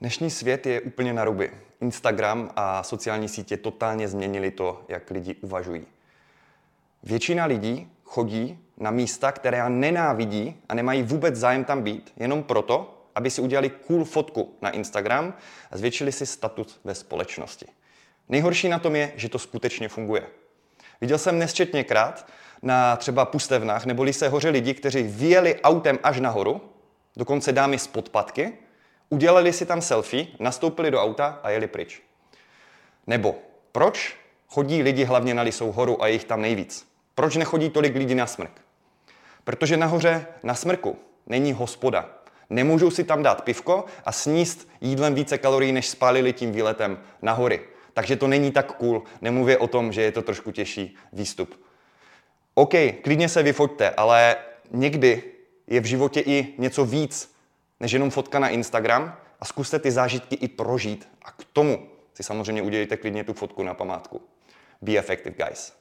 Dnešní svět je úplně na ruby. Instagram a sociální sítě totálně změnili to, jak lidi uvažují. Většina lidí chodí na místa, která nenávidí a nemají vůbec zájem tam být, jenom proto, aby si udělali cool fotku na Instagram a zvětšili si status ve společnosti. Nejhorší na tom je, že to skutečně funguje. Viděl jsem nesčetněkrát na třeba pustevnách nebo se hoře lidi, kteří vyjeli autem až nahoru, dokonce dámy z podpatky, udělali si tam selfie, nastoupili do auta a jeli pryč. Nebo proč chodí lidi hlavně na Lisou horu a jich tam nejvíc? Proč nechodí tolik lidí na smrk? Protože nahoře na smrku není hospoda. Nemůžou si tam dát pivko a sníst jídlem více kalorií, než spálili tím výletem na hory. Takže to není tak cool. Nemluvě o tom, že je to trošku těžší výstup. OK, klidně se vyfoťte, ale někdy je v životě i něco víc, než jenom fotka na Instagram a zkuste ty zážitky i prožít. A k tomu si samozřejmě udělejte klidně tu fotku na památku. Be effective, guys.